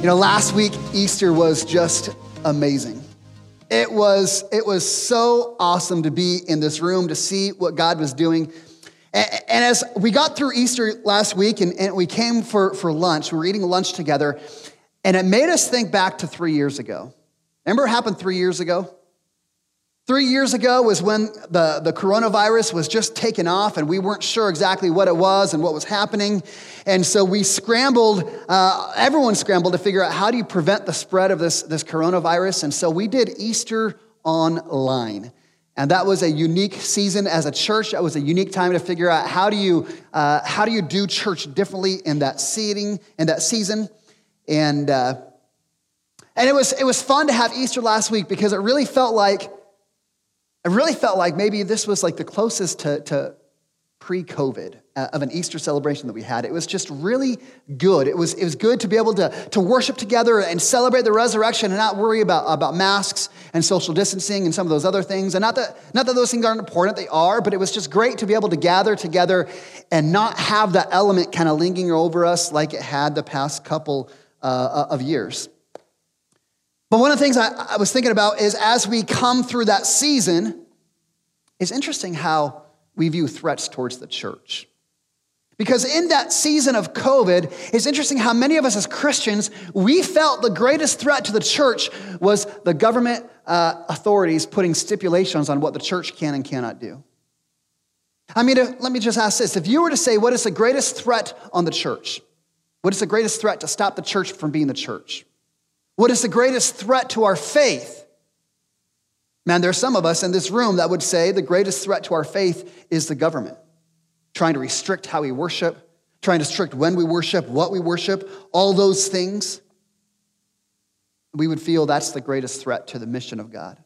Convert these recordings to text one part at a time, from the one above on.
You know, last week, Easter was just amazing. It was, it was so awesome to be in this room, to see what God was doing. And, as we got through Easter last week and, and we came for, for lunch, we were eating lunch together, and it made us think back to three years ago. Remember what happened three years ago? Three years ago was when the, the coronavirus was just taken off and we weren't sure exactly what it was and what was happening. And so we scrambled, uh, everyone scrambled to figure out how do you prevent the spread of this, this coronavirus. And so we did Easter online. And that was a unique season as a church. That was a unique time to figure out how do you, uh, how do, you do church differently in that seating, in that season. And, uh, and it was, it was fun to have Easter last week because it really felt like I really felt like maybe this was like the closest to, to pre COVID uh, of an Easter celebration that we had. It was just really good. It was, it was good to be able to, to worship together and celebrate the resurrection and not worry about, about masks and social distancing and some of those other things. And not that, not that those things aren't important, they are, but it was just great to be able to gather together and not have that element kind of lingering over us like it had the past couple uh, of years. But one of the things I, I was thinking about is as we come through that season, it's interesting how we view threats towards the church. Because in that season of COVID, it's interesting how many of us as Christians, we felt the greatest threat to the church was the government uh, authorities putting stipulations on what the church can and cannot do. I mean, if, let me just ask this. If you were to say, what is the greatest threat on the church? What is the greatest threat to stop the church from being the church? What is the greatest threat to our faith? Man, there are some of us in this room that would say the greatest threat to our faith is the government, trying to restrict how we worship, trying to restrict when we worship, what we worship, all those things. We would feel that's the greatest threat to the mission of God.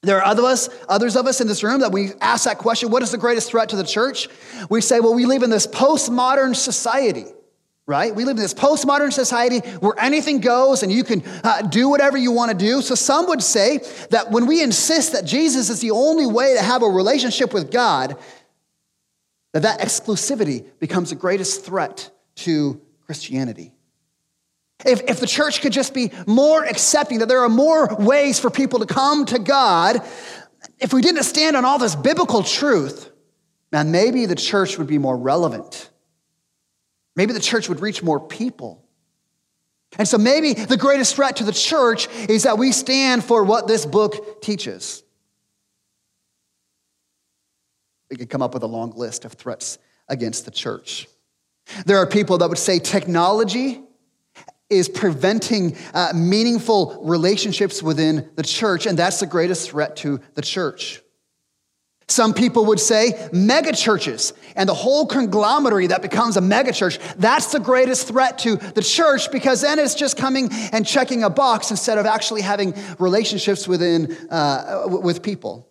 There are others, others of us in this room that we ask that question what is the greatest threat to the church? We say, well, we live in this postmodern society right? We live in this postmodern society where anything goes and you can uh, do whatever you want to do. So some would say that when we insist that Jesus is the only way to have a relationship with God, that that exclusivity becomes the greatest threat to Christianity. If, if the church could just be more accepting, that there are more ways for people to come to God, if we didn't stand on all this biblical truth, man, maybe the church would be more relevant Maybe the church would reach more people. And so maybe the greatest threat to the church is that we stand for what this book teaches. We could come up with a long list of threats against the church. There are people that would say technology is preventing uh, meaningful relationships within the church, and that's the greatest threat to the church. Some people would say megachurches and the whole conglomerate that becomes a megachurch. That's the greatest threat to the church because then it's just coming and checking a box instead of actually having relationships within uh, with people.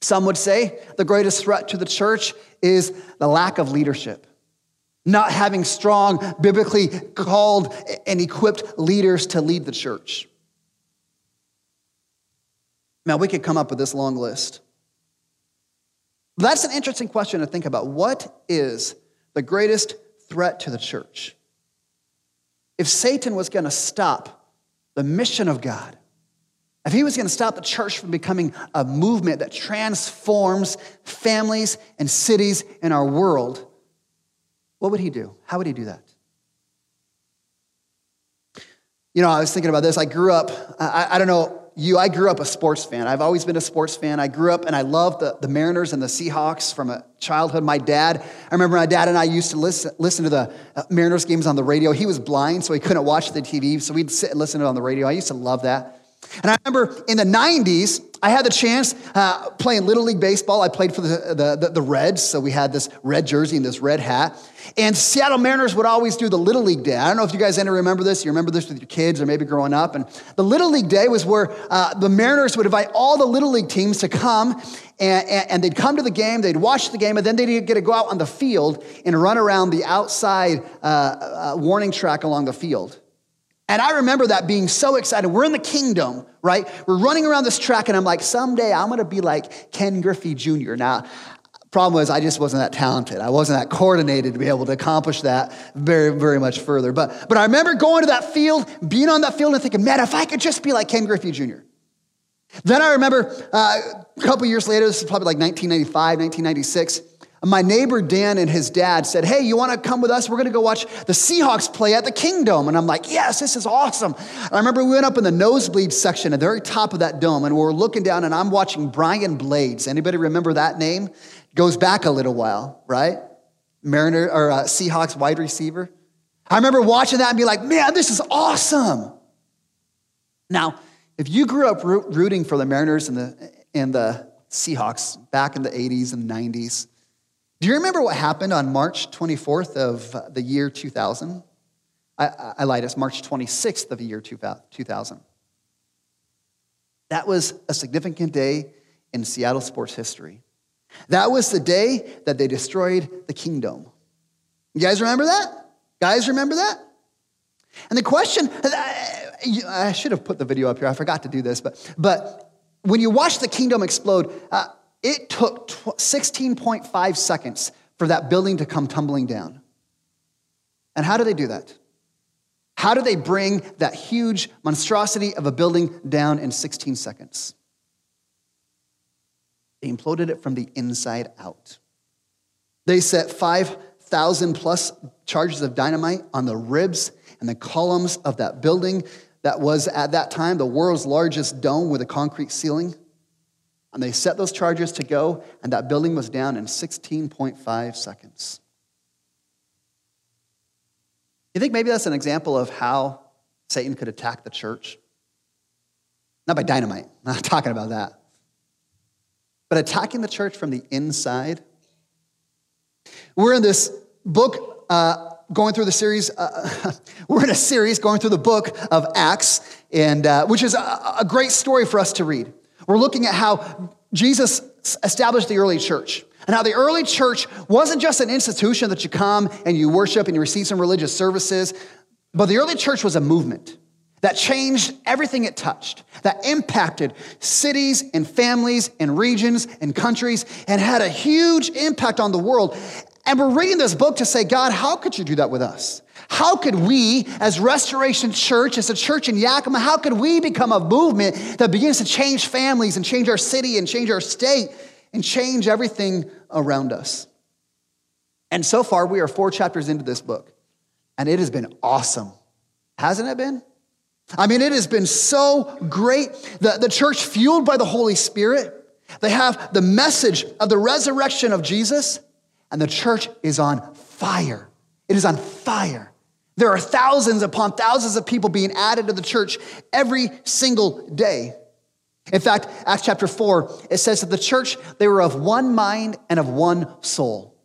Some would say the greatest threat to the church is the lack of leadership, not having strong, biblically called and equipped leaders to lead the church. Now we could come up with this long list. That's an interesting question to think about. What is the greatest threat to the church? If Satan was going to stop the mission of God, if he was going to stop the church from becoming a movement that transforms families and cities in our world, what would he do? How would he do that? You know, I was thinking about this. I grew up, I, I don't know you, I grew up a sports fan. I've always been a sports fan. I grew up and I loved the, the Mariners and the Seahawks from a childhood. My dad, I remember my dad and I used to listen, listen to the uh, Mariners games on the radio. He was blind, so he couldn't watch the TV, so we'd sit and listen to it on the radio. I used to love that. And I remember in the 90s, I had the chance uh, playing Little League Baseball. I played for the, the, the, the, Reds, so we had this red jersey and this red hat. And Seattle Mariners would always do the Little League Day. I don't know if you guys ever remember this. You remember this with your kids or maybe growing up. And the Little League Day was where uh, the Mariners would invite all the Little League teams to come, and, and, they'd come to the game, they'd watch the game, and then they'd get to go out on the field and run around the outside uh, uh warning track along the field. And I remember that being so excited. We're in the Kingdome, right? We're running around this track, and I'm like, someday I'm gonna be like Ken Griffey Jr. Now, Problem was, I just wasn't that talented. I wasn't that coordinated to be able to accomplish that very, very much further. But, but I remember going to that field, being on that field, and thinking, man, if I could just be like Ken Griffey Jr. Then I remember uh, a couple years later, this is probably like 1995, 1996. My neighbor Dan and his dad said, Hey, you want to come with us? We're going to go watch the Seahawks play at the Kingdome. And I'm like, Yes, this is awesome. And I remember we went up in the nosebleed section at the very top of that dome, and we're looking down, and I'm watching Brian Blades. Anybody remember that name? Goes back a little while, right? Mariner or uh, Seahawks wide receiver. I remember watching that and be like, Man, this is awesome. Now, if you grew up rooting for the Mariners and the, and the Seahawks back in the 80s and 90s, do you remember what happened on March 24th of the year 2000? I, I lied, it's March 26th of the year 2000. That was a significant day in Seattle sports history. That was the day that they destroyed the Kingdome. You guys remember that? Guys, remember that? And the question, I should have put the video up here. I forgot to do this, but, but when you watch the Kingdome explode, uh, it took 16.5 seconds for that building to come tumbling down. And how do they do that? How do they bring that huge monstrosity of a building down in 16 seconds? They imploded it from the inside out. They set 5,000 plus charges of dynamite on the ribs and the columns of that building that was at that time the world's largest dome with a concrete ceiling. And they set those charges to go, and that building was down in 16.5 seconds. You think maybe that's an example of how Satan could attack the church? Not by dynamite, I'm not talking about that. But attacking the church from the inside. We're in this book uh, going through the series, uh, we're in a series going through the book of Acts, and, uh, which is a, a great story for us to read. We're looking at how Jesus established the early church. And how the early church wasn't just an institution that you come and you worship and you receive some religious services, but the early church was a movement that changed everything it touched, that impacted cities and families and regions and countries and had a huge impact on the world. And we're reading this book to say, God, how could you do that with us? How could we, as Restoration Church, as a church in Yakima, how could we become a movement that begins to change families and change our city and change our state and change everything around us? And so far, we are four chapters into this book, and it has been awesome. Hasn't it been? I mean, it has been so great. The, the church, fueled by the Holy Spirit, they have the message of the resurrection of Jesus and the church is on fire. It is on fire. There are thousands upon thousands of people being added to the church every single day. In fact, Acts chapter 4, it says that the church, they were of one mind and of one soul,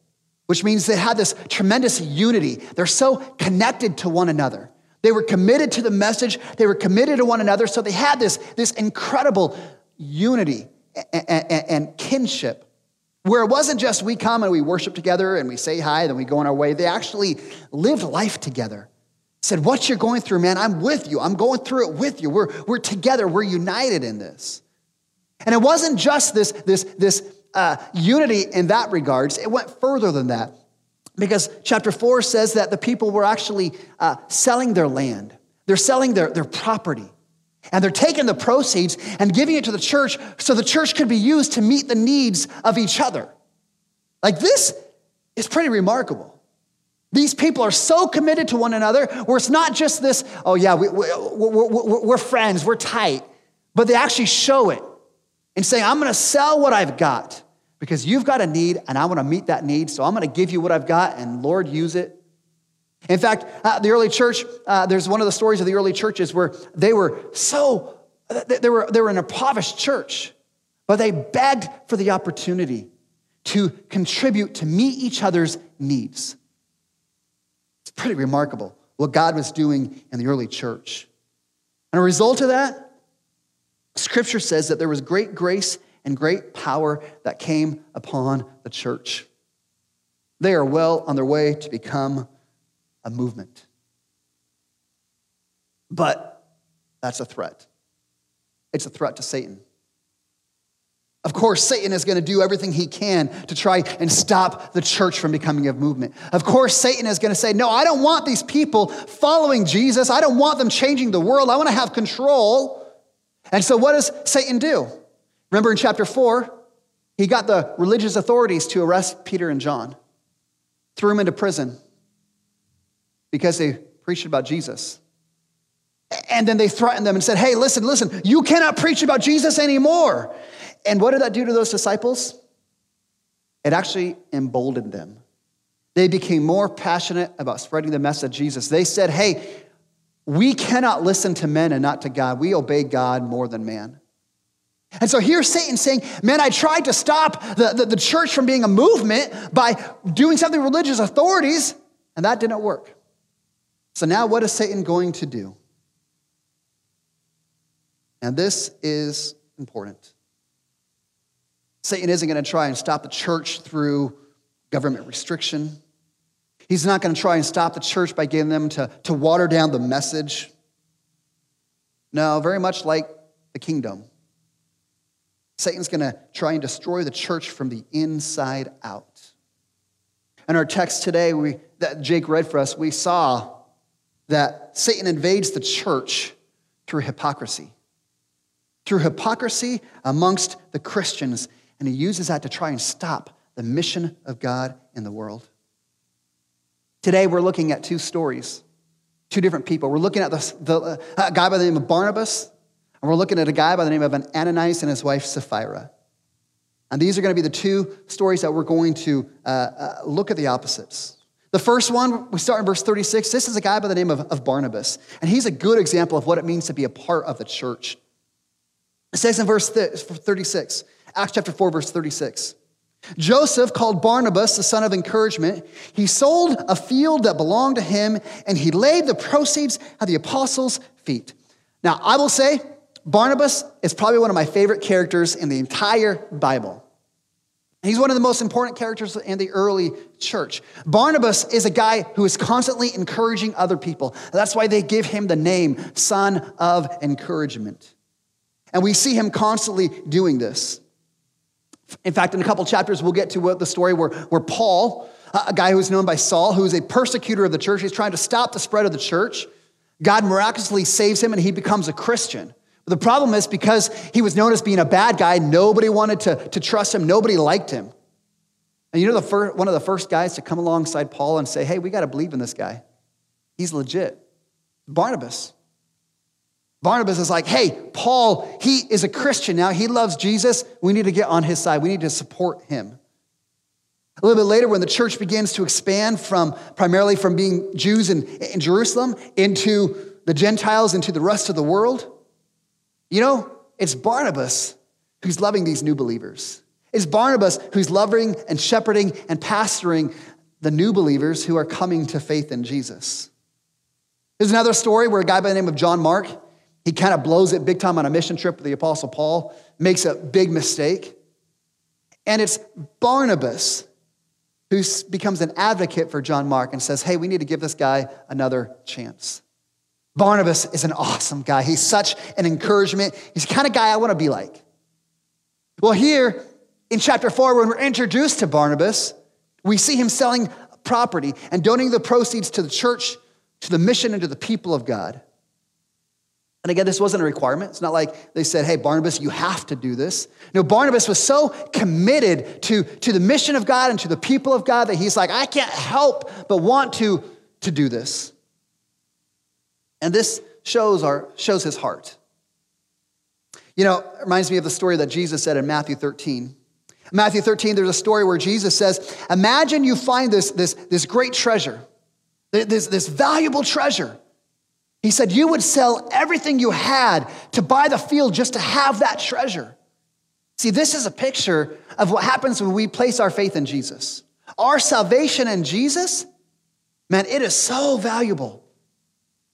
which means they had this tremendous unity. They're so connected to one another. They were committed to the message, they were committed to one another, so they had this, this incredible unity and, and, and kinship where it wasn't just we come and we worship together and we say hi, then we go on our way. They actually lived life together. Said, What you're going through, man, I'm with you. I'm going through it with you. We're, we're together. We're united in this. And it wasn't just this, this, this uh, unity in that regards, it went further than that. Because chapter four says that the people were actually uh, selling their land, they're selling their, their property. And they're taking the proceeds and giving it to the church so the church could be used to meet the needs of each other. Like this is pretty remarkable. These people are so committed to one another where it's not just this, oh yeah, we, we're friends, we're tight, but they actually show it and say, I'm gonna sell what I've got because you've got a need and I wanna meet that need, so I'm gonna give you what I've got and Lord, use it in fact, uh, the early church, uh, there's one of the stories of the early churches where they were so, they were, they were an impoverished church, but they begged for the opportunity to contribute to meet each other's needs. It's pretty remarkable what God was doing in the early church. And a result of that, scripture says that there was great grace and great power that came upon the church. They are well on their way to become a movement. But that's a threat. It's a threat to Satan. Of course, Satan is going to do everything he can to try and stop the church from becoming a movement. Of course, Satan is going to say, No, I don't want these people following Jesus. I don't want them changing the world. I want to have control. And so, what does Satan do? Remember in chapter four, he got the religious authorities to arrest Peter and John, threw them into prison because they preached about Jesus. And then they threatened them and said, Hey, listen, listen, you cannot preach about Jesus anymore. And what did that do to those disciples? It actually emboldened them. They became more passionate about spreading the message of Jesus. They said, Hey, we cannot listen to men and not to God. We obey God more than man. And so here's Satan saying, Man, I tried to stop the, the, the, church from being a movement by doing something religious authorities, and that didn't work. So now what is Satan going to do? And this is important. Satan isn't going to try and stop the church through government restriction. He's not going to try and stop the church by getting them to, to water down the message. No, very much like the Kingdome. Satan's going to try and destroy the church from the inside out. In our text today, we, that Jake read for us, we saw that Satan invades the church through hypocrisy. Through hypocrisy amongst the Christians, and he uses that to try and stop the mission of God in the world. Today, we're looking at two stories, two different people. We're looking at the, the uh, a guy by the name of Barnabas, and we're looking at a guy by the name of Ananias and his wife Sapphira. And these are going to be the two stories that we're going to uh, uh, look at the opposites. The first one, we start in verse 36. This is a guy by the name of, of Barnabas, and he's a good example of what it means to be a part of the church. It says in verse 36, Acts chapter 4, verse 36. Joseph, called Barnabas, the son of encouragement, he sold a field that belonged to him and he laid the proceeds at the apostles' feet. Now, I will say, Barnabas is probably one of my favorite characters in the entire Bible. He's one of the most important characters in the early church. Barnabas is a guy who is constantly encouraging other people. That's why they give him the name Son of Encouragement. And we see him constantly doing this. In fact, in a couple chapters, we'll get to the story where, where Paul, a guy who is known by Saul, who is a persecutor of the church, he's trying to stop the spread of the church. God miraculously saves him and he becomes a Christian. The problem is because he was known as being a bad guy, nobody wanted to, to trust him, nobody liked him. And you know, the first, one of the first guys to come alongside Paul and say, hey, we got to believe in this guy. He's legit. Barnabas. Barnabas is like, hey, Paul, he is a Christian now. He loves Jesus. We need to get on his side. We need to support him. A little bit later, when the church begins to expand from primarily from being Jews in, in Jerusalem into the Gentiles, into the rest of the world, you know, it's Barnabas who's loving these new believers. It's Barnabas who's loving and shepherding and pastoring the new believers who are coming to faith in Jesus. There's another story where a guy by the name of John Mark, he kind of blows it big time on a mission trip with the Apostle Paul, makes a big mistake. And it's Barnabas who becomes an advocate for John Mark and says, hey, we need to give this guy another chance. Barnabas is an awesome guy. He's such an encouragement. He's the kind of guy I want to be like. Well, here in chapter four, when we're introduced to Barnabas, we see him selling property and donating the proceeds to the church, to the mission, and to the people of God. And again, this wasn't a requirement. It's not like they said, hey, Barnabas, you have to do this. No, Barnabas was so committed to, to the mission of God and to the people of God that he's like, I can't help but want to, to do this. And this shows, our, shows his heart. You know, it reminds me of the story that Jesus said in Matthew 13. Matthew 13, there's a story where Jesus says, Imagine you find this, this, this great treasure, this, this valuable treasure. He said, You would sell everything you had to buy the field just to have that treasure. See, this is a picture of what happens when we place our faith in Jesus. Our salvation in Jesus, man, it is so valuable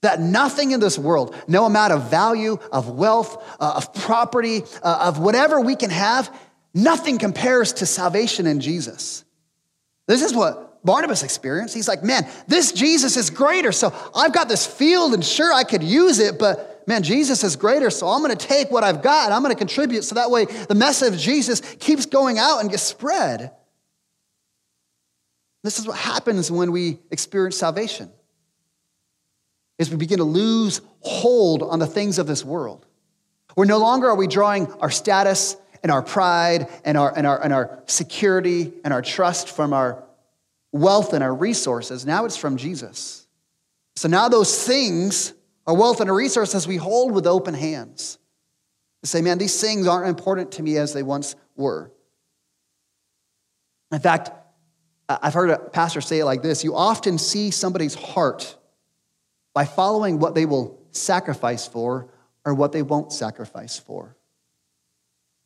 that nothing in this world, no amount of value, of wealth, uh, of property, uh, of whatever we can have, nothing compares to salvation in Jesus. This is what Barnabas experienced. He's like, man, this Jesus is greater. So I've got this field and sure I could use it, but man, Jesus is greater, so I'm going to take what I've got and I'm going to contribute so that way the message of Jesus keeps going out and gets spread. This is what happens when we experience salvation. Is we begin to lose hold on the things of this world. Where no longer are we drawing our status and our pride and our, and our, and our security and our trust from our wealth and our resources. Now it's from Jesus. So now those things, our wealth and our resources, we hold with open hands. Say, man, these things aren't important to me as they once were. In fact, I've heard a pastor say it like this you often see somebody's heart by following what they will sacrifice for or what they won't sacrifice for.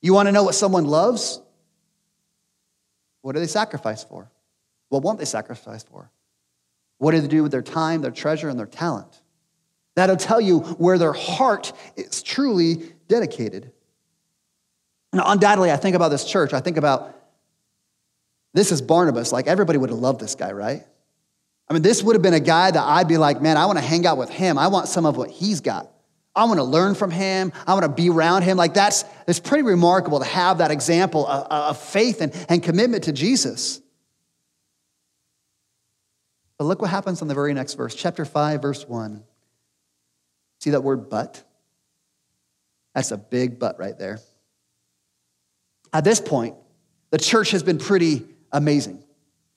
You want to know what someone loves? What do they sacrifice for? What won't they sacrifice for? What do they do with their time, their treasure, and their talent? That'll tell you where their heart is truly dedicated. Now, undoubtedly, I think about this church. I think about this is Barnabas. Like, everybody would have loved this guy, right? I mean, this would have been a guy that I'd be like, man, I want to hang out with him. I want some of what he's got. I want to learn from him. I want to be around him. Like, that's it's pretty remarkable to have that example of, of faith and, and commitment to Jesus. But look what happens in the very next verse, chapter 5, verse 1. See that word but? That's a big but right there. At this point, the church has been pretty amazing.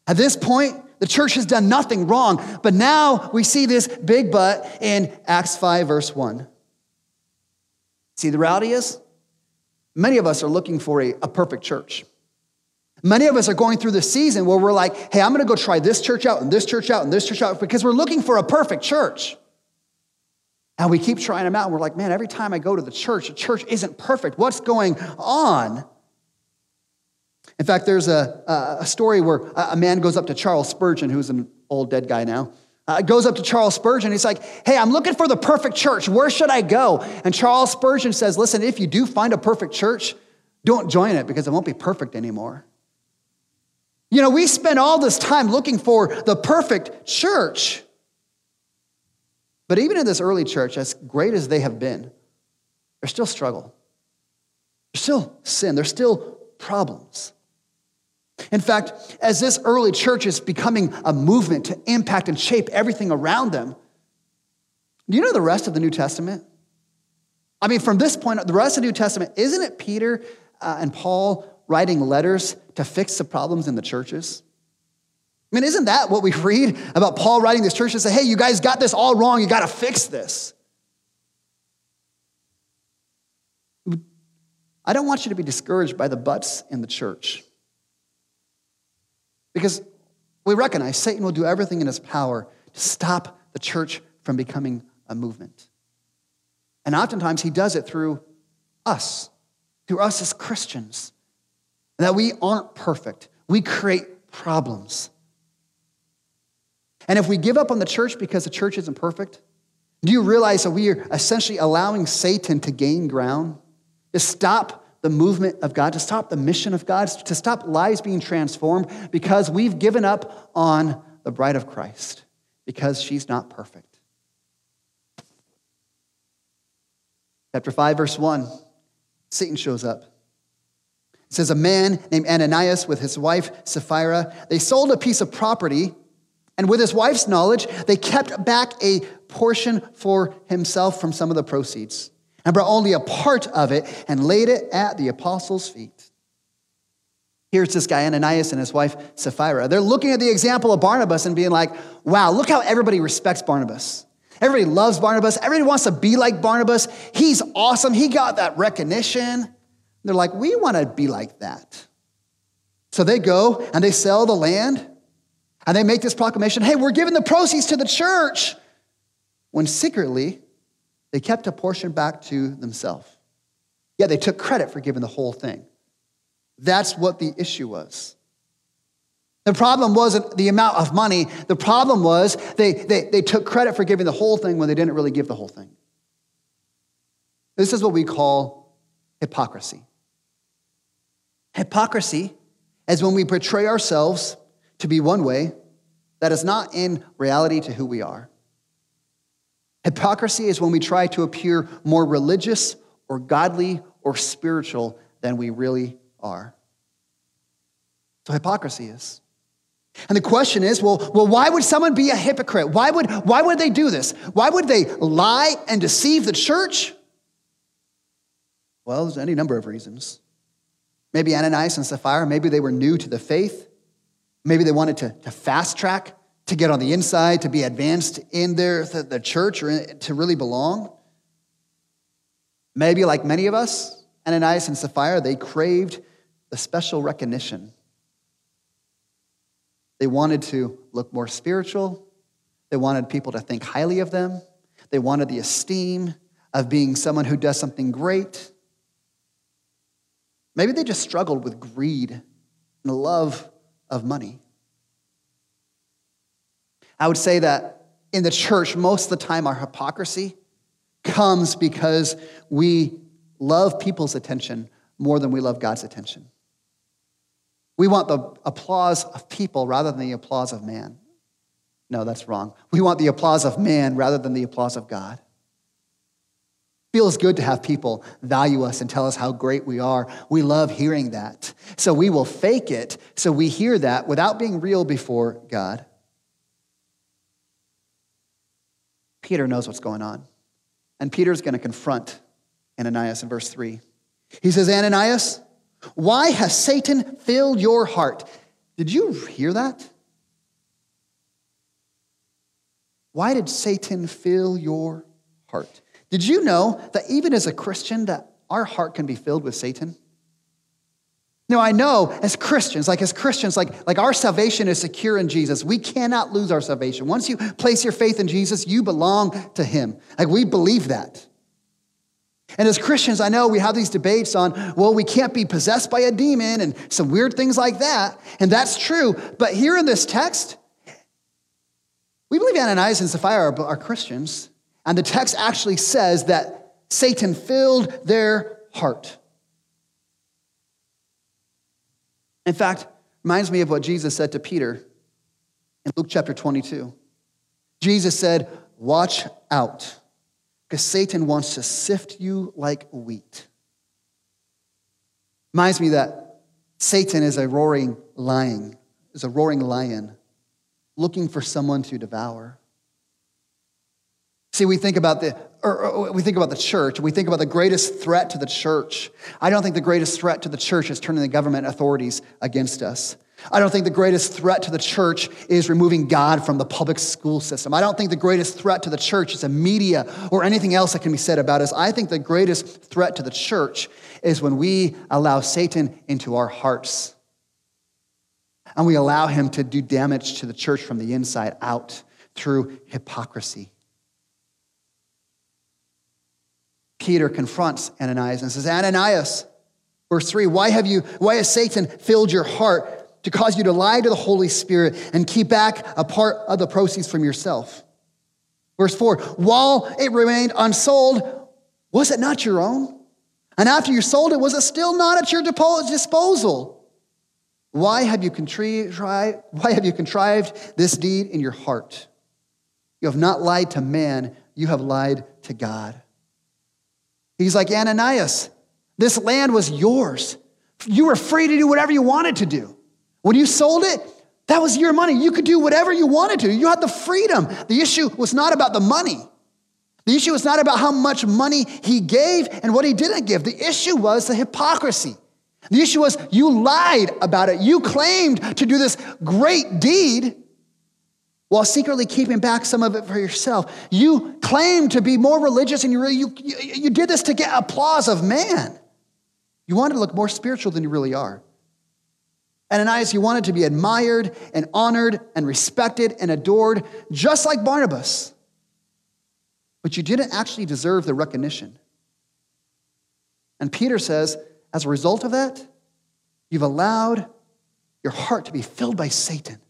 At this point, the church has done nothing wrong, but now we see this big but in Acts 5, verse 1. See, the reality is, many of us are looking for a, a perfect church. Many of us are going through this season where we're like, hey, I'm to go try this church out and this church out and this church out because we're looking for a perfect church. And we keep trying them out. And we're like, man, every time I go to the church, the church isn't perfect. What's going on? In fact, there's a, a story where a man goes up to Charles Spurgeon, who's an old dead guy now. Uh, goes up to Charles Spurgeon. He's like, Hey, I'm looking for the perfect church. Where should I go? And Charles Spurgeon says, Listen, if you do find a perfect church, don't join it because it won't be perfect anymore. You know, we spend all this time looking for the perfect church. But even in this early church, as great as they have been, there's still struggle. There's still sin. There's still problems. In fact, as this early church is becoming a movement to impact and shape everything around them, do you know the rest of the New Testament? I mean, from this point, the rest of the New Testament, isn't it Peter uh, and Paul writing letters to fix the problems in the churches? I mean, isn't that what we read about Paul writing this church to say, hey, you guys got this all wrong, you got to fix this? I don't want you to be discouraged by the buts in the church. Because we recognize Satan will do everything in his power to stop the church from becoming a movement. And oftentimes he does it through us, through us as Christians that we aren't perfect. We create problems. And if we give up on the church because the church isn't perfect, do you realize that we are essentially allowing Satan to gain ground, to stop the movement of God, to stop the mission of God, to stop lives being transformed because we've given up on the bride of Christ because she's not perfect? Chapter 5, verse 1 Satan shows up. It says, A man named Ananias with his wife Sapphira, they sold a piece of property, and with his wife's knowledge, they kept back a portion for himself from some of the proceeds and brought only a part of it and laid it at the apostles' feet. Here's this guy, Ananias, and his wife, Sapphira. They're looking at the example of Barnabas and being like, wow, look how everybody respects Barnabas. Everybody loves Barnabas. Everybody wants to be like Barnabas. He's awesome. He got that recognition. They're like, we want to be like that. So they go and they sell the land and they make this proclamation hey, we're giving the proceeds to the church. When secretly, they kept a portion back to themselves. Yeah, they took credit for giving the whole thing. That's what the issue was. The problem wasn't the amount of money. The problem was they, they, they took credit for giving the whole thing when they didn't really give the whole thing. This is what we call hypocrisy. Hypocrisy is when we portray ourselves to be one way that is not in reality to who we are. Hypocrisy is when we try to appear more religious or godly or spiritual than we really are. So hypocrisy is. And the question is, well, well, why would someone be a hypocrite? Why would, why would they do this? Why would they lie and deceive the church? Well, there's any number of reasons. Maybe Ananias and Sapphira, maybe they were new to the faith. Maybe they wanted to, to fast track, to get on the inside, to be advanced in their, the, the church or to really belong. Maybe, like many of us, Ananias and Sapphira, they craved the special recognition. They wanted to look more spiritual. They wanted people to think highly of them. They wanted the esteem of being someone who does something great. Maybe they just struggled with greed and love of money. I would say that in the church, most of the time, our hypocrisy comes because we love people's attention more than we love God's attention. We want the applause of people rather than the applause of man. No, that's wrong. We want the applause of man rather than the applause of God. Feels good to have people value us and tell us how great we are. We love hearing that. So we will fake it so we hear that without being real before God. Peter knows what's going on. And Peter's going to confront Ananias in verse 3. He says, Ananias, why has Satan filled your heart? Did you hear that? Why did Satan fill your heart? Did you know that even as a Christian that our heart can be filled with Satan? Now I know as Christians, like as Christians, like, like our salvation is secure in Jesus. We cannot lose our salvation. Once you place your faith in Jesus, you belong to him. Like we believe that. And as Christians, I know we have these debates on, well, we can't be possessed by a demon and some weird things like that. And that's true. But here in this text, we believe Ananias and Sapphira are, are Christians. And the text actually says that Satan filled their heart. In fact, reminds me of what Jesus said to Peter in Luke chapter 22. Jesus said, Watch out, because Satan wants to sift you like wheat. Reminds me that Satan is a roaring lion, is a roaring lion looking for someone to devour. See, we think about the or, we think about the church. We think about the greatest threat to the church. I don't think the greatest threat to the church is turning the government authorities against us. I don't think the greatest threat to the church is removing God from the public school system. I don't think the greatest threat to the church is the media or anything else that can be said about us. I think the greatest threat to the church is when we allow Satan into our hearts and we allow him to do damage to the church from the inside out through hypocrisy. Peter confronts Ananias and says, Ananias, verse 3, why have you, why has Satan filled your heart to cause you to lie to the Holy Spirit and keep back a part of the proceeds from yourself? Verse 4, while it remained unsold, was it not your own? And after you sold it, was it still not at your disposal? Why have you contrived, why have you contrived this deed in your heart? You have not lied to man, you have lied to God. He's like, Ananias, this land was yours. You were free to do whatever you wanted to do. When you sold it, that was your money. You could do whatever you wanted to. You had the freedom. The issue was not about the money. The issue was not about how much money he gave and what he didn't give. The issue was the hypocrisy. The issue was you lied about it. You claimed to do this great deed, while secretly keeping back some of it for yourself. You claim to be more religious and you, really, you, you, did this to get applause of man. You wanted to look more spiritual than you really are. Ananias, you wanted to be admired and honored and respected and adored, just like Barnabas. But you didn't actually deserve the recognition. And Peter says, as a result of that, you've allowed your heart to be filled by Satan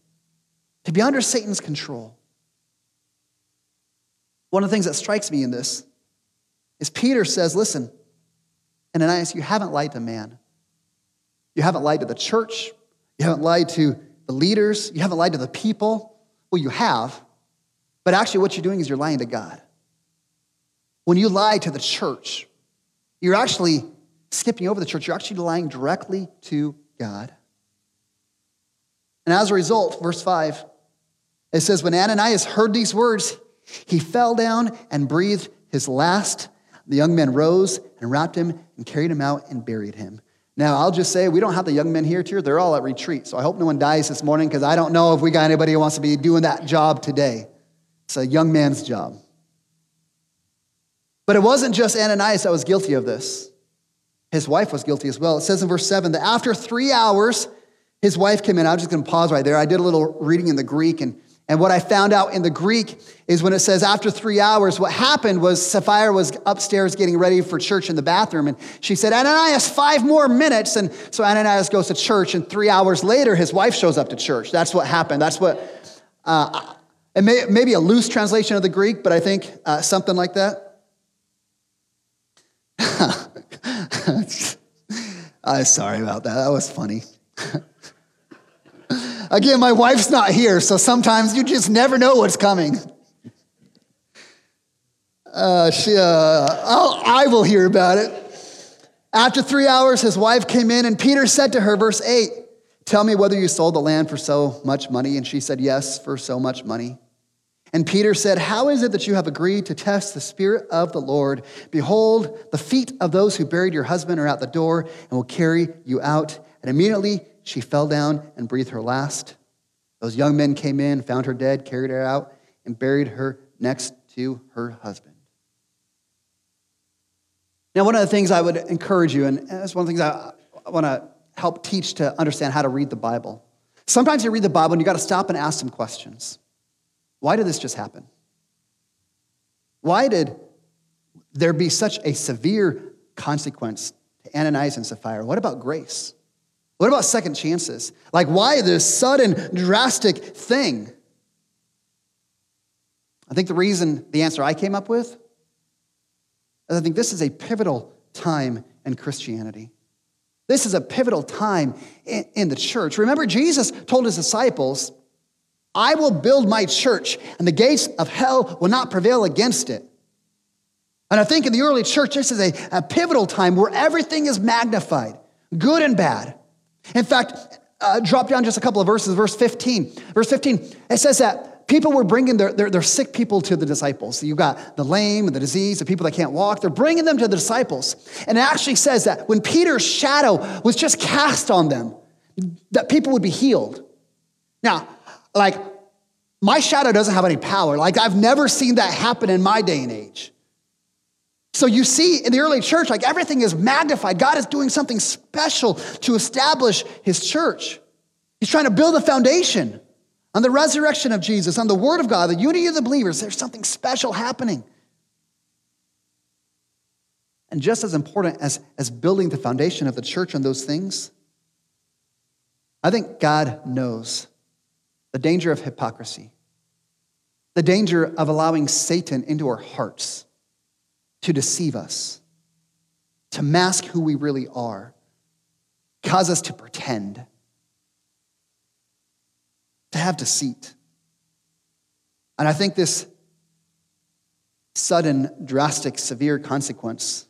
to be under Satan's control. One of the things that strikes me in this is Peter says, Listen, Ananias, you haven't lied to man. You haven't lied to the church. You haven't lied to the leaders. You haven't lied to the people. Well, you have. But actually, what you're doing is you're lying to God. When you lie to the church, you're actually skipping over the church, you're actually lying directly to God. And as a result, verse 5, it says, When Ananias heard these words, he fell down and breathed his last. The young men rose and wrapped him and carried him out and buried him. Now, I'll just say, we don't have the young men here, too. They're all at retreat. So I hope no one dies this morning because I don't know if we got anybody who wants to be doing that job today. It's a young man's job. But it wasn't just Ananias that was guilty of this. His wife was guilty as well. It says in verse 7 that after three hours, his wife came in. I'm just going to pause right there. I did a little reading in the Greek, and, and what I found out in the Greek is when it says after three hours, what happened was Sapphira was upstairs getting ready for church in the bathroom, and she said, Ananias, five more minutes. And so Ananias goes to church, and three hours later, his wife shows up to church. That's what happened. That's what, uh, it may, maybe a loose translation of the Greek, but I think uh, something like that. I'm sorry about that. That was funny. Again, my wife's not here, so sometimes you just never know what's coming. Uh, she, uh, I will hear about it. After three hours, his wife came in, and Peter said to her, verse 8, Tell me whether you sold the land for so much money. And she said, Yes, for so much money. And Peter said, How is it that you have agreed to test the Spirit of the Lord? Behold, the feet of those who buried your husband are at the door and will carry you out. And immediately she fell down and breathed her last. Those young men came in, found her dead, carried her out, and buried her next to her husband. Now, one of the things I would encourage you, and that's one of the things I want to help teach to understand how to read the Bible. Sometimes you read the Bible and you got to stop and ask some questions. Why did this just happen? Why did there be such a severe consequence to Ananias and Sapphira? What about grace? What about second chances? Like, why this sudden, drastic thing? I think the reason, the answer I came up with, is I think this is a pivotal time in Christianity. This is a pivotal time in, in the church. Remember, Jesus told his disciples, I will build my church, and the gates of hell will not prevail against it. And I think in the early church, this is a, a pivotal time where everything is magnified, good and bad. In fact, uh, drop down just a couple of verses, verse 15. Verse 15, it says that people were bringing their, their, their sick people to the disciples. So you've got the lame and the disease, the people that can't walk. They're bringing them to the disciples. And it actually says that when Peter's shadow was just cast on them, that people would be healed. Now, like, my shadow doesn't have any power. Like, I've never seen that happen in my day and age. So you see in the early church, like everything is magnified. God is doing something special to establish his church. He's trying to build a foundation on the resurrection of Jesus, on the word of God, the unity of the believers. There's something special happening. And just as important as, as building the foundation of the church on those things, I think God knows the danger of hypocrisy, the danger of allowing Satan into our hearts to deceive us, to mask who we really are, cause us to pretend, to have deceit. And I think this sudden, drastic, severe consequence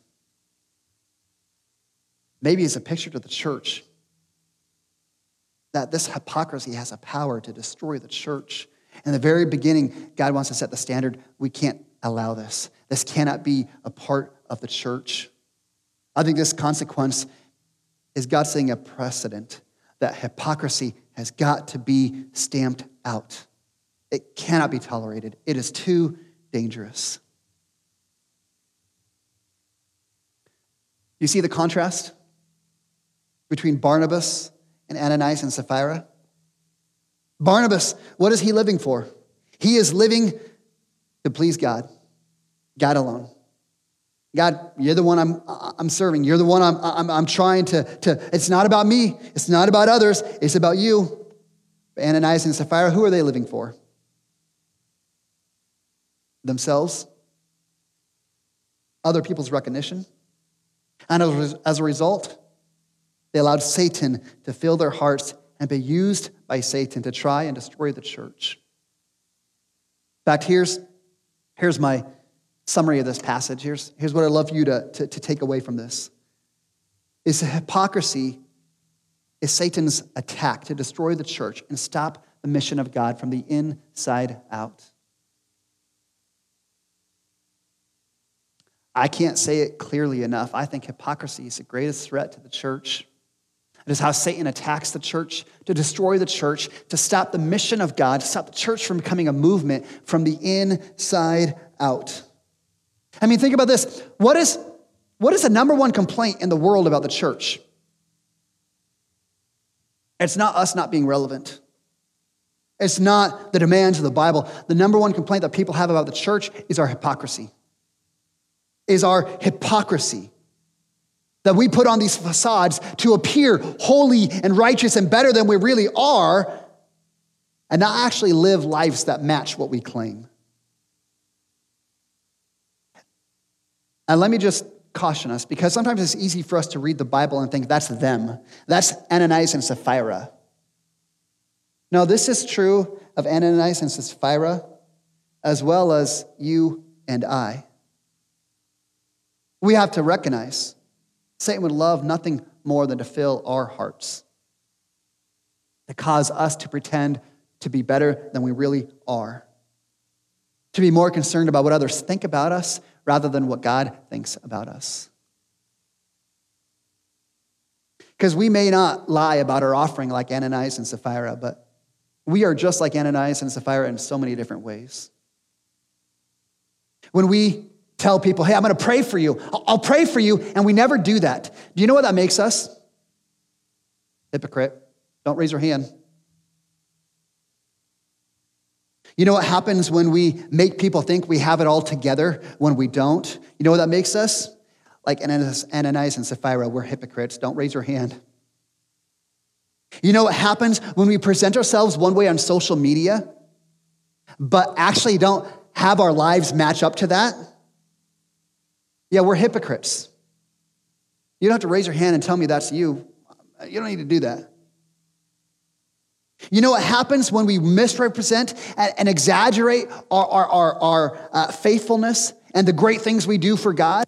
maybe is a picture to the church that this hypocrisy has a power to destroy the church. In the very beginning, God wants to set the standard. We can't allow this. This cannot be a part of the church. I think this consequence is God setting a precedent that hypocrisy has got to be stamped out. It cannot be tolerated, it is too dangerous. You see the contrast between Barnabas and Ananias and Sapphira? Barnabas, what is he living for? He is living to please God, God alone. God, you're the one I'm, I'm serving. You're the one I'm, I'm, I'm trying to, to. It's not about me. It's not about others. It's about you. Ananias and Sapphira, who are they living for? Themselves? Other people's recognition? And as a result, they allowed Satan to fill their hearts and be used by Satan to try and destroy the church. In fact, here's, here's my summary of this passage. Here's, here's what I'd love you to, to, to take away from this. Is hypocrisy is Satan's attack to destroy the church and stop the mission of God from the inside out. I can't say it clearly enough. I think hypocrisy is the greatest threat to the church. It is how Satan attacks the church to destroy the church, to stop the mission of God, to stop the church from becoming a movement from the inside out. I mean, think about this. What is, what is the number one complaint in the world about the church? It's not us not being relevant. It's not the demands of the Bible. The number one complaint that people have about the church is our hypocrisy. Is our hypocrisy. That we put on these facades to appear holy and righteous and better than we really are, and not actually live lives that match what we claim. And let me just caution us because sometimes it's easy for us to read the Bible and think that's them. That's Ananias and Sapphira. No, this is true of Ananias and Sapphira as well as you and I. We have to recognize Satan would love nothing more than to fill our hearts, to cause us to pretend to be better than we really are, to be more concerned about what others think about us rather than what God thinks about us. Because we may not lie about our offering like Ananias and Sapphira, but we are just like Ananias and Sapphira in so many different ways. When we tell people, hey, I'm to pray for you, I'll pray for you, and we never do that, do you know what that makes us? Hypocrite. Don't raise your hand. You know what happens when we make people think we have it all together when we don't? You know what that makes us? Like Ananias and Sapphira, we're hypocrites. Don't raise your hand. You know what happens when we present ourselves one way on social media, but actually don't have our lives match up to that? Yeah, we're hypocrites. You don't have to raise your hand and tell me that's you. You don't need to do that. You know what happens when we misrepresent and, exaggerate our, our, our, our uh, faithfulness and the great things we do for God?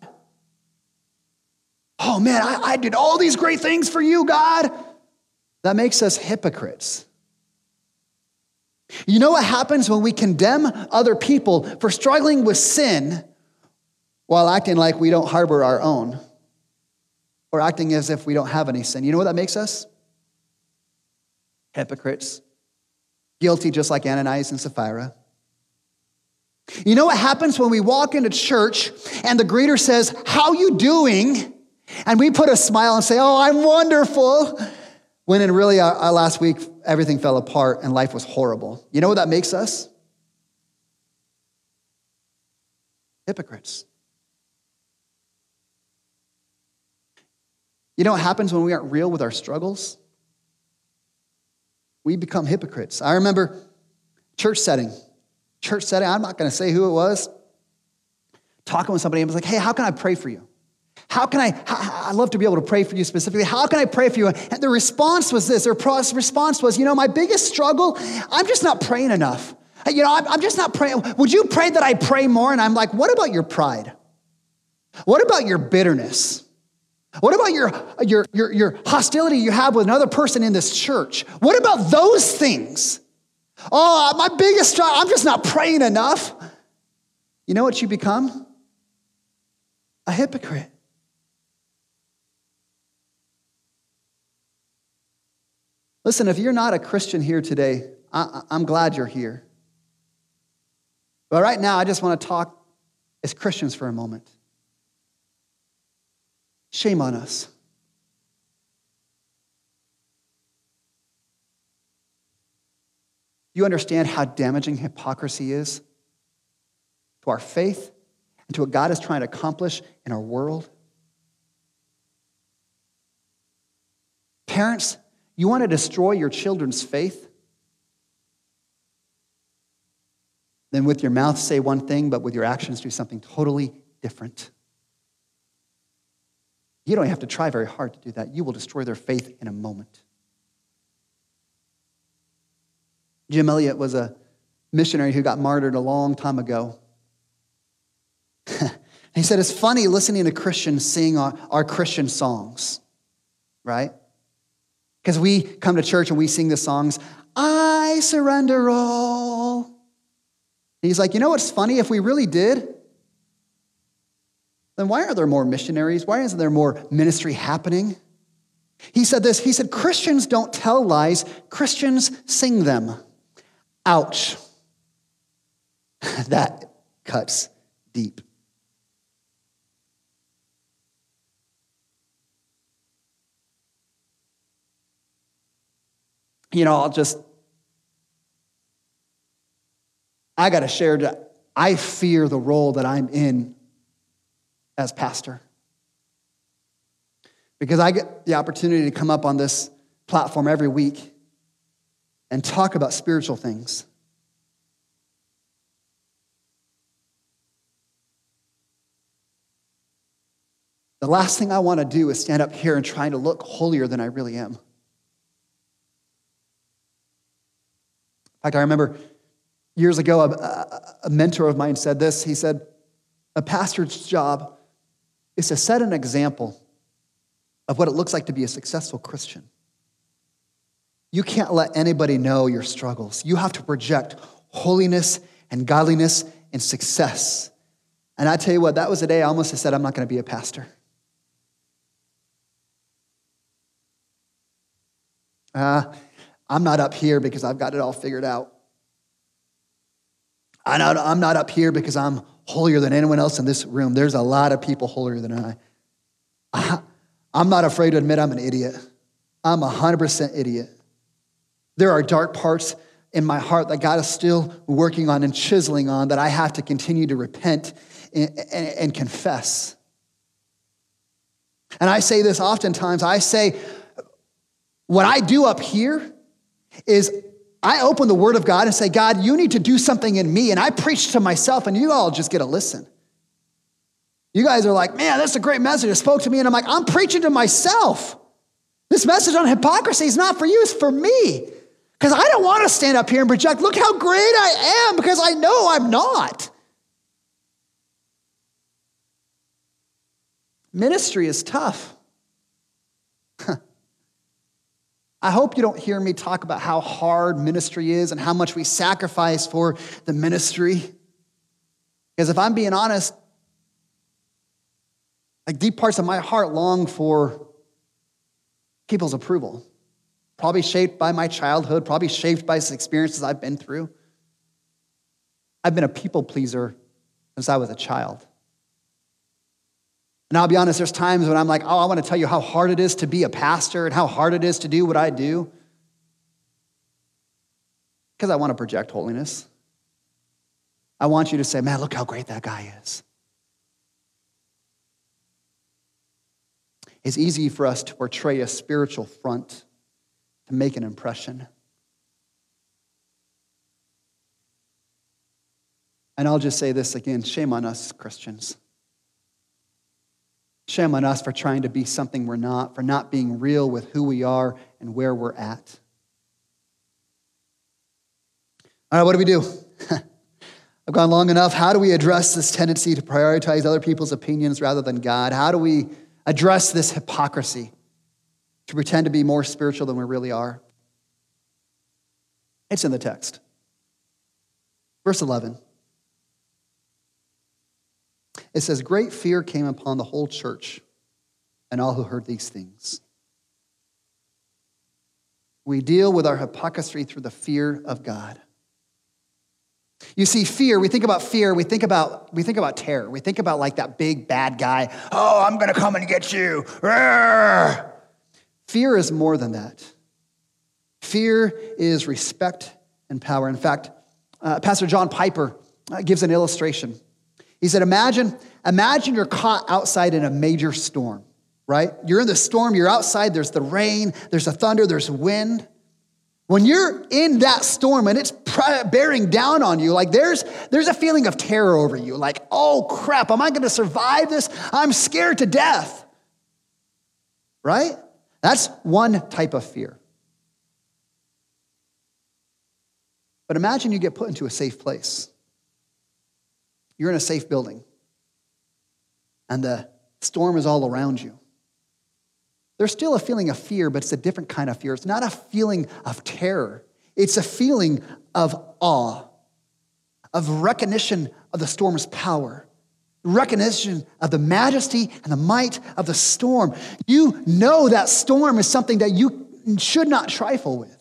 Oh man, I, I did all these great things for you, God. That makes us hypocrites. You know what happens when we condemn other people for struggling with sin while acting like we don't harbor our own or acting as if we don't have any sin? You know what that makes us? Hypocrites, guilty just like Ananias and Sapphira. You know what happens when we walk into church and the greeter says, How you doing? And we put a smile and say, Oh, I'm wonderful. When in really, our, our last week, everything fell apart and life was horrible. You know what that makes us? Hypocrites. You know what happens when we aren't real with our struggles? We become hypocrites. I remember church setting, church setting, I'm not going to say who it was, talking with somebody and was like, hey, how can I pray for you? How can I, I'd love to be able to pray for you specifically. How can I pray for you? And the response was this, their response was, you know, my biggest struggle, I'm just not praying enough. You know, I'm just not praying. Would you pray that I pray more? And I'm like, what about your pride? What about your bitterness? What about your, your, your, your hostility you have with another person in this church? What about those things? Oh, my biggest struggle, I'm just not praying enough. You know what you become? A hypocrite. Listen, if you're not a Christian here today, I, am glad you're here. But right now, I just want to talk as Christians for a moment. Shame on us. You understand how damaging hypocrisy is to our faith and to what God is trying to accomplish in our world? Parents, you want to destroy your children's faith? Then with your mouth say one thing, but with your actions do something totally different. You don't have to try very hard to do that. You will destroy their faith in a moment. Jim Elliot was a missionary who got martyred a long time ago. He said, It's funny listening to Christians sing our, our Christian songs, right? Because we come to church and we sing the songs, I surrender all. And he's like, You know what's funny? If we really did, then why are there more missionaries? Why isn't there more ministry happening? He said this He said, Christians don't tell lies, Christians sing them. Ouch. that cuts deep. You know, I'll just, I got to share I fear the role that I'm in as pastor. Because I get the opportunity to come up on this platform every week and talk about spiritual things. The last thing I want to do is stand up here and try to look holier than I really am. In fact, I remember years ago, a, a, mentor of mine said this. He said, A pastor's job is to set an example of what it looks like to be a successful Christian. You can't let anybody know your struggles. You have to project holiness and godliness and success. And I tell you what, that was the day I almost said, I'm not going to be a pastor. Uh, I'm not up here because I've got it all figured out. I'm not, I'm not up here because I'm holier than anyone else in this room. There's a lot of people holier than I. I I'm not afraid to admit I'm an idiot. I'm a 100% idiot. There are dark parts in my heart that God is still working on and chiseling on that I have to continue to repent and, and, and confess. And I say this oftentimes I say, what I do up here is I open the Word of God and say, God, you need to do something in me. And I preach to myself, and you all just get a listen. You guys are like, man, that's a great message. It spoke to me. And I'm like, I'm preaching to myself. This message on hypocrisy is not for you, it's for me. Because I don't want to stand up here and project, look how great I am, because I know I'm not. Ministry is tough. I hope you don't hear me talk about how hard ministry is and how much we sacrifice for the ministry. Because if I'm being honest, like deep parts of my heart long for people's approval. Probably shaped by my childhood, probably shaped by experiences I've been through. I've been a people pleaser since I was a child. And I'll be honest, there's times when I'm like, oh, I want to tell you how hard it is to be a pastor and how hard it is to do what I do. Because I want to project holiness. I want you to say, man, look how great that guy is. It's easy for us to portray a spiritual front to make an impression. And I'll just say this again shame on us, Christians. Shame on us for trying to be something we're not, for not being real with who we are and where we're at. All right, what do we do? I've gone long enough. How do we address this tendency to prioritize other people's opinions rather than God? How do we address this hypocrisy to pretend to be more spiritual than we really are? It's in the text. Verse 11. It says, Great fear came upon the whole church and all who heard these things. We deal with our hypocrisy through the fear of God. You see, fear, we think about fear, we think about, we think about terror. We think about like that big bad guy, oh, I'm gonna come and get you. Fear is more than that. Fear is respect and power. In fact, uh, Pastor John Piper uh, gives an illustration. He said, Imagine, imagine you're caught outside in a major storm, right? You're in the storm, you're outside, there's the rain, there's the thunder, there's wind. When you're in that storm and it's bearing down on you, like there's, there's a feeling of terror over you, like, oh crap, am I gonna survive this? I'm scared to death. Right? That's one type of fear. But imagine you get put into a safe place. You're in a safe building. and the storm is all around you. There's still a feeling of fear, but it's a different kind of fear. It's not a feeling of terror, it's a feeling of awe, of recognition of the storm's power, recognition of the majesty and the might of the storm. You know that storm is something that you should not trifle with.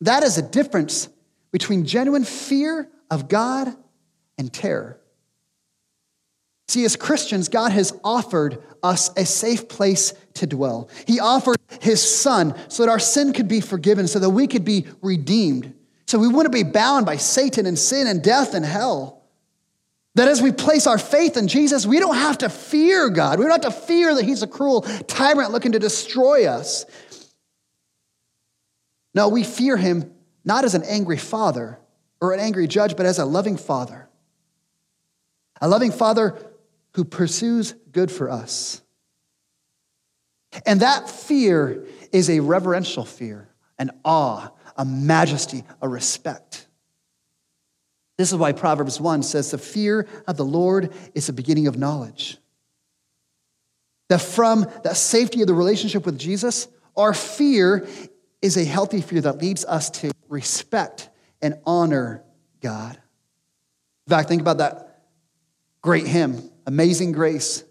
That is a difference between genuine fear of God and terror. See, as Christians, God has offered us a safe place to dwell. He offered His Son so that our sin could be forgiven, so that we could be redeemed, so we wouldn't be bound by Satan and sin and death and hell. That as we place our faith in Jesus, we don't have to fear God. We don't have to fear that He's a cruel tyrant looking to destroy us. No, we fear him not as an angry father or an angry judge, but as a loving father. A loving father who pursues good for us. And that fear is a reverential fear, an awe, a majesty, a respect. This is why Proverbs 1 says, The fear of the Lord is the beginning of knowledge. That from that safety of the relationship with Jesus, our fear is a healthy fear that leads us to respect and honor God. In fact, think about that great hymn, Amazing Grace.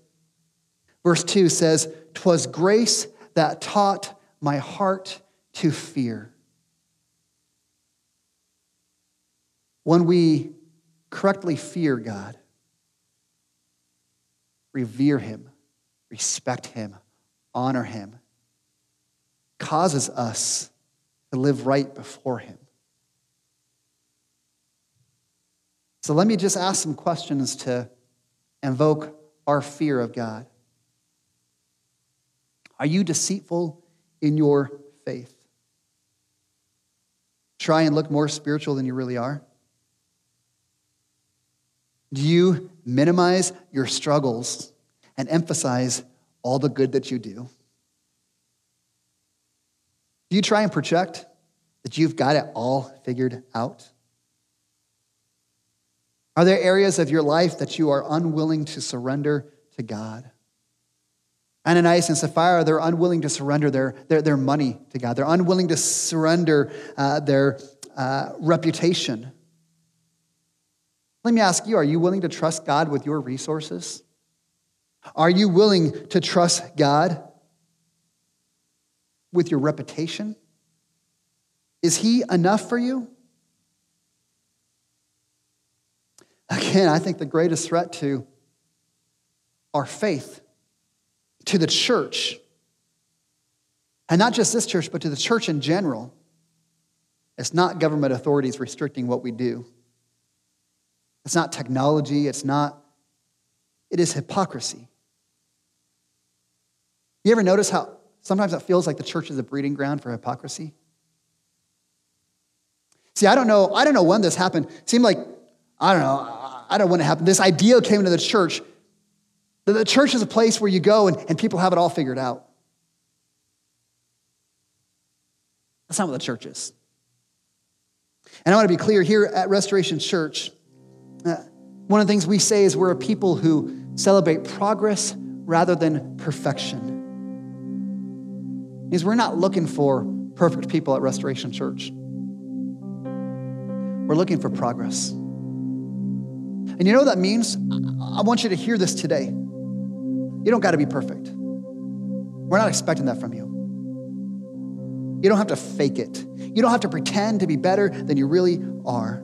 Verse 2 says, Twas grace that taught my heart to fear. When we correctly fear God, revere Him, respect Him, honor Him, causes us to live right before Him. So let me just ask some questions to invoke our fear of God. Are you deceitful in your faith? Try and look more spiritual than you really are? Do you minimize your struggles and emphasize all the good that you do? Do you try and project that you've got it all figured out? Are there areas of your life that you are unwilling to surrender to God? Ananias and Sapphira, they're unwilling to surrender their, their, their money to God. They're unwilling to surrender uh, their uh, reputation. Let me ask you are you willing to trust God with your resources? Are you willing to trust God with your reputation? Is he enough for you? Again, I think the greatest threat to our faith, to the church, and not just this church, but to the church in general, it's not government authorities restricting what we do. It's not technology, it's not, it is hypocrisy. You ever notice how Sometimes it feels like the church is a breeding ground for hypocrisy. See, I don't know, I don't know when this happened. It seemed like, I don't know, I don't know when it happened. This idea came into the church that the church is a place where you go and, and people have it all figured out. That's not what the church is. And I want to be clear here at Restoration Church, uh, one of the things we say is we're a people who celebrate progress rather than perfection is we're not looking for perfect people at Restoration Church. We're looking for progress. And you know what that means? I want you to hear this today. You don't got to be perfect. We're not expecting that from you. You don't have to fake it. You don't have to pretend to be better than you really are.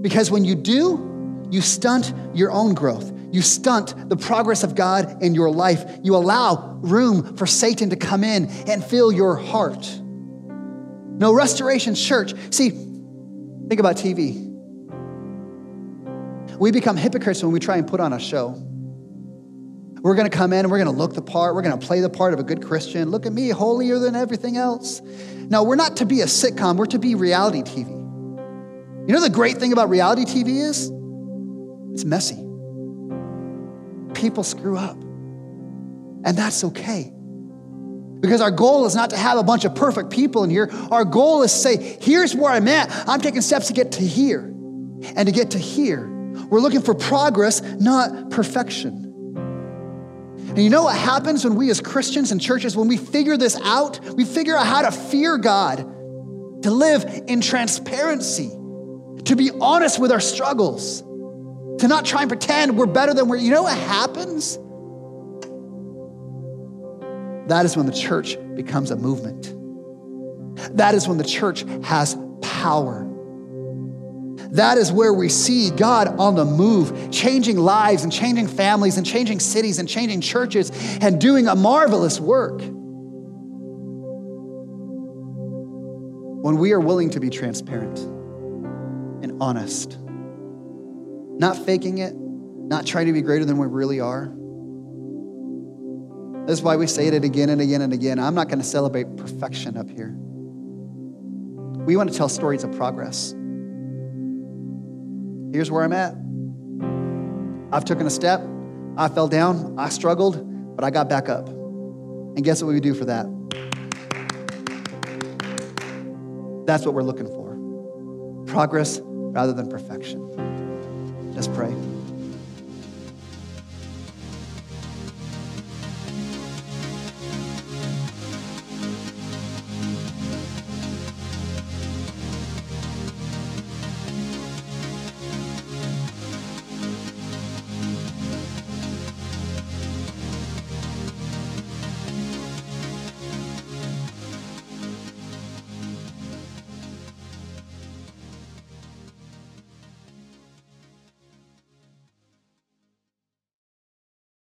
Because when you do, you stunt your own growth. You stunt the progress of God in your life. You allow room for Satan to come in and fill your heart. No, Restoration Church. See, think about TV. We become hypocrites when we try and put on a show. We're going to come in and we're going to look the part. We're going to play the part of a good Christian. Look at me, holier than everything else. No, we're not to be a sitcom, we're to be reality TV. You know the great thing about reality TV is? It's messy people screw up. And that's okay. Because our goal is not to have a bunch of perfect people in here. Our goal is to say, here's where I'm at. I'm taking steps to get to here. And to get to here, We're looking for progress, not perfection. And you know what happens when we as Christians and churches, when we figure this out, we figure out how to fear God, to live in transparency, to be honest with our struggles, to not try and pretend we're better than we're. You know what happens? That is when the church becomes a movement. That is when the church has power. That is where we see God on the move, changing lives and changing families and changing cities and changing churches and doing a marvelous work. When we are willing to be transparent and honest, not faking it, not trying to be greater than we really are. That's why we say it again and again and again. I'm not going to celebrate perfection up here. We want to tell stories of progress. Here's where I'm at. I've taken a step. I fell down. I struggled, but I got back up. And guess what we do for that? That's what we're looking for progress rather than perfection. Let's pray.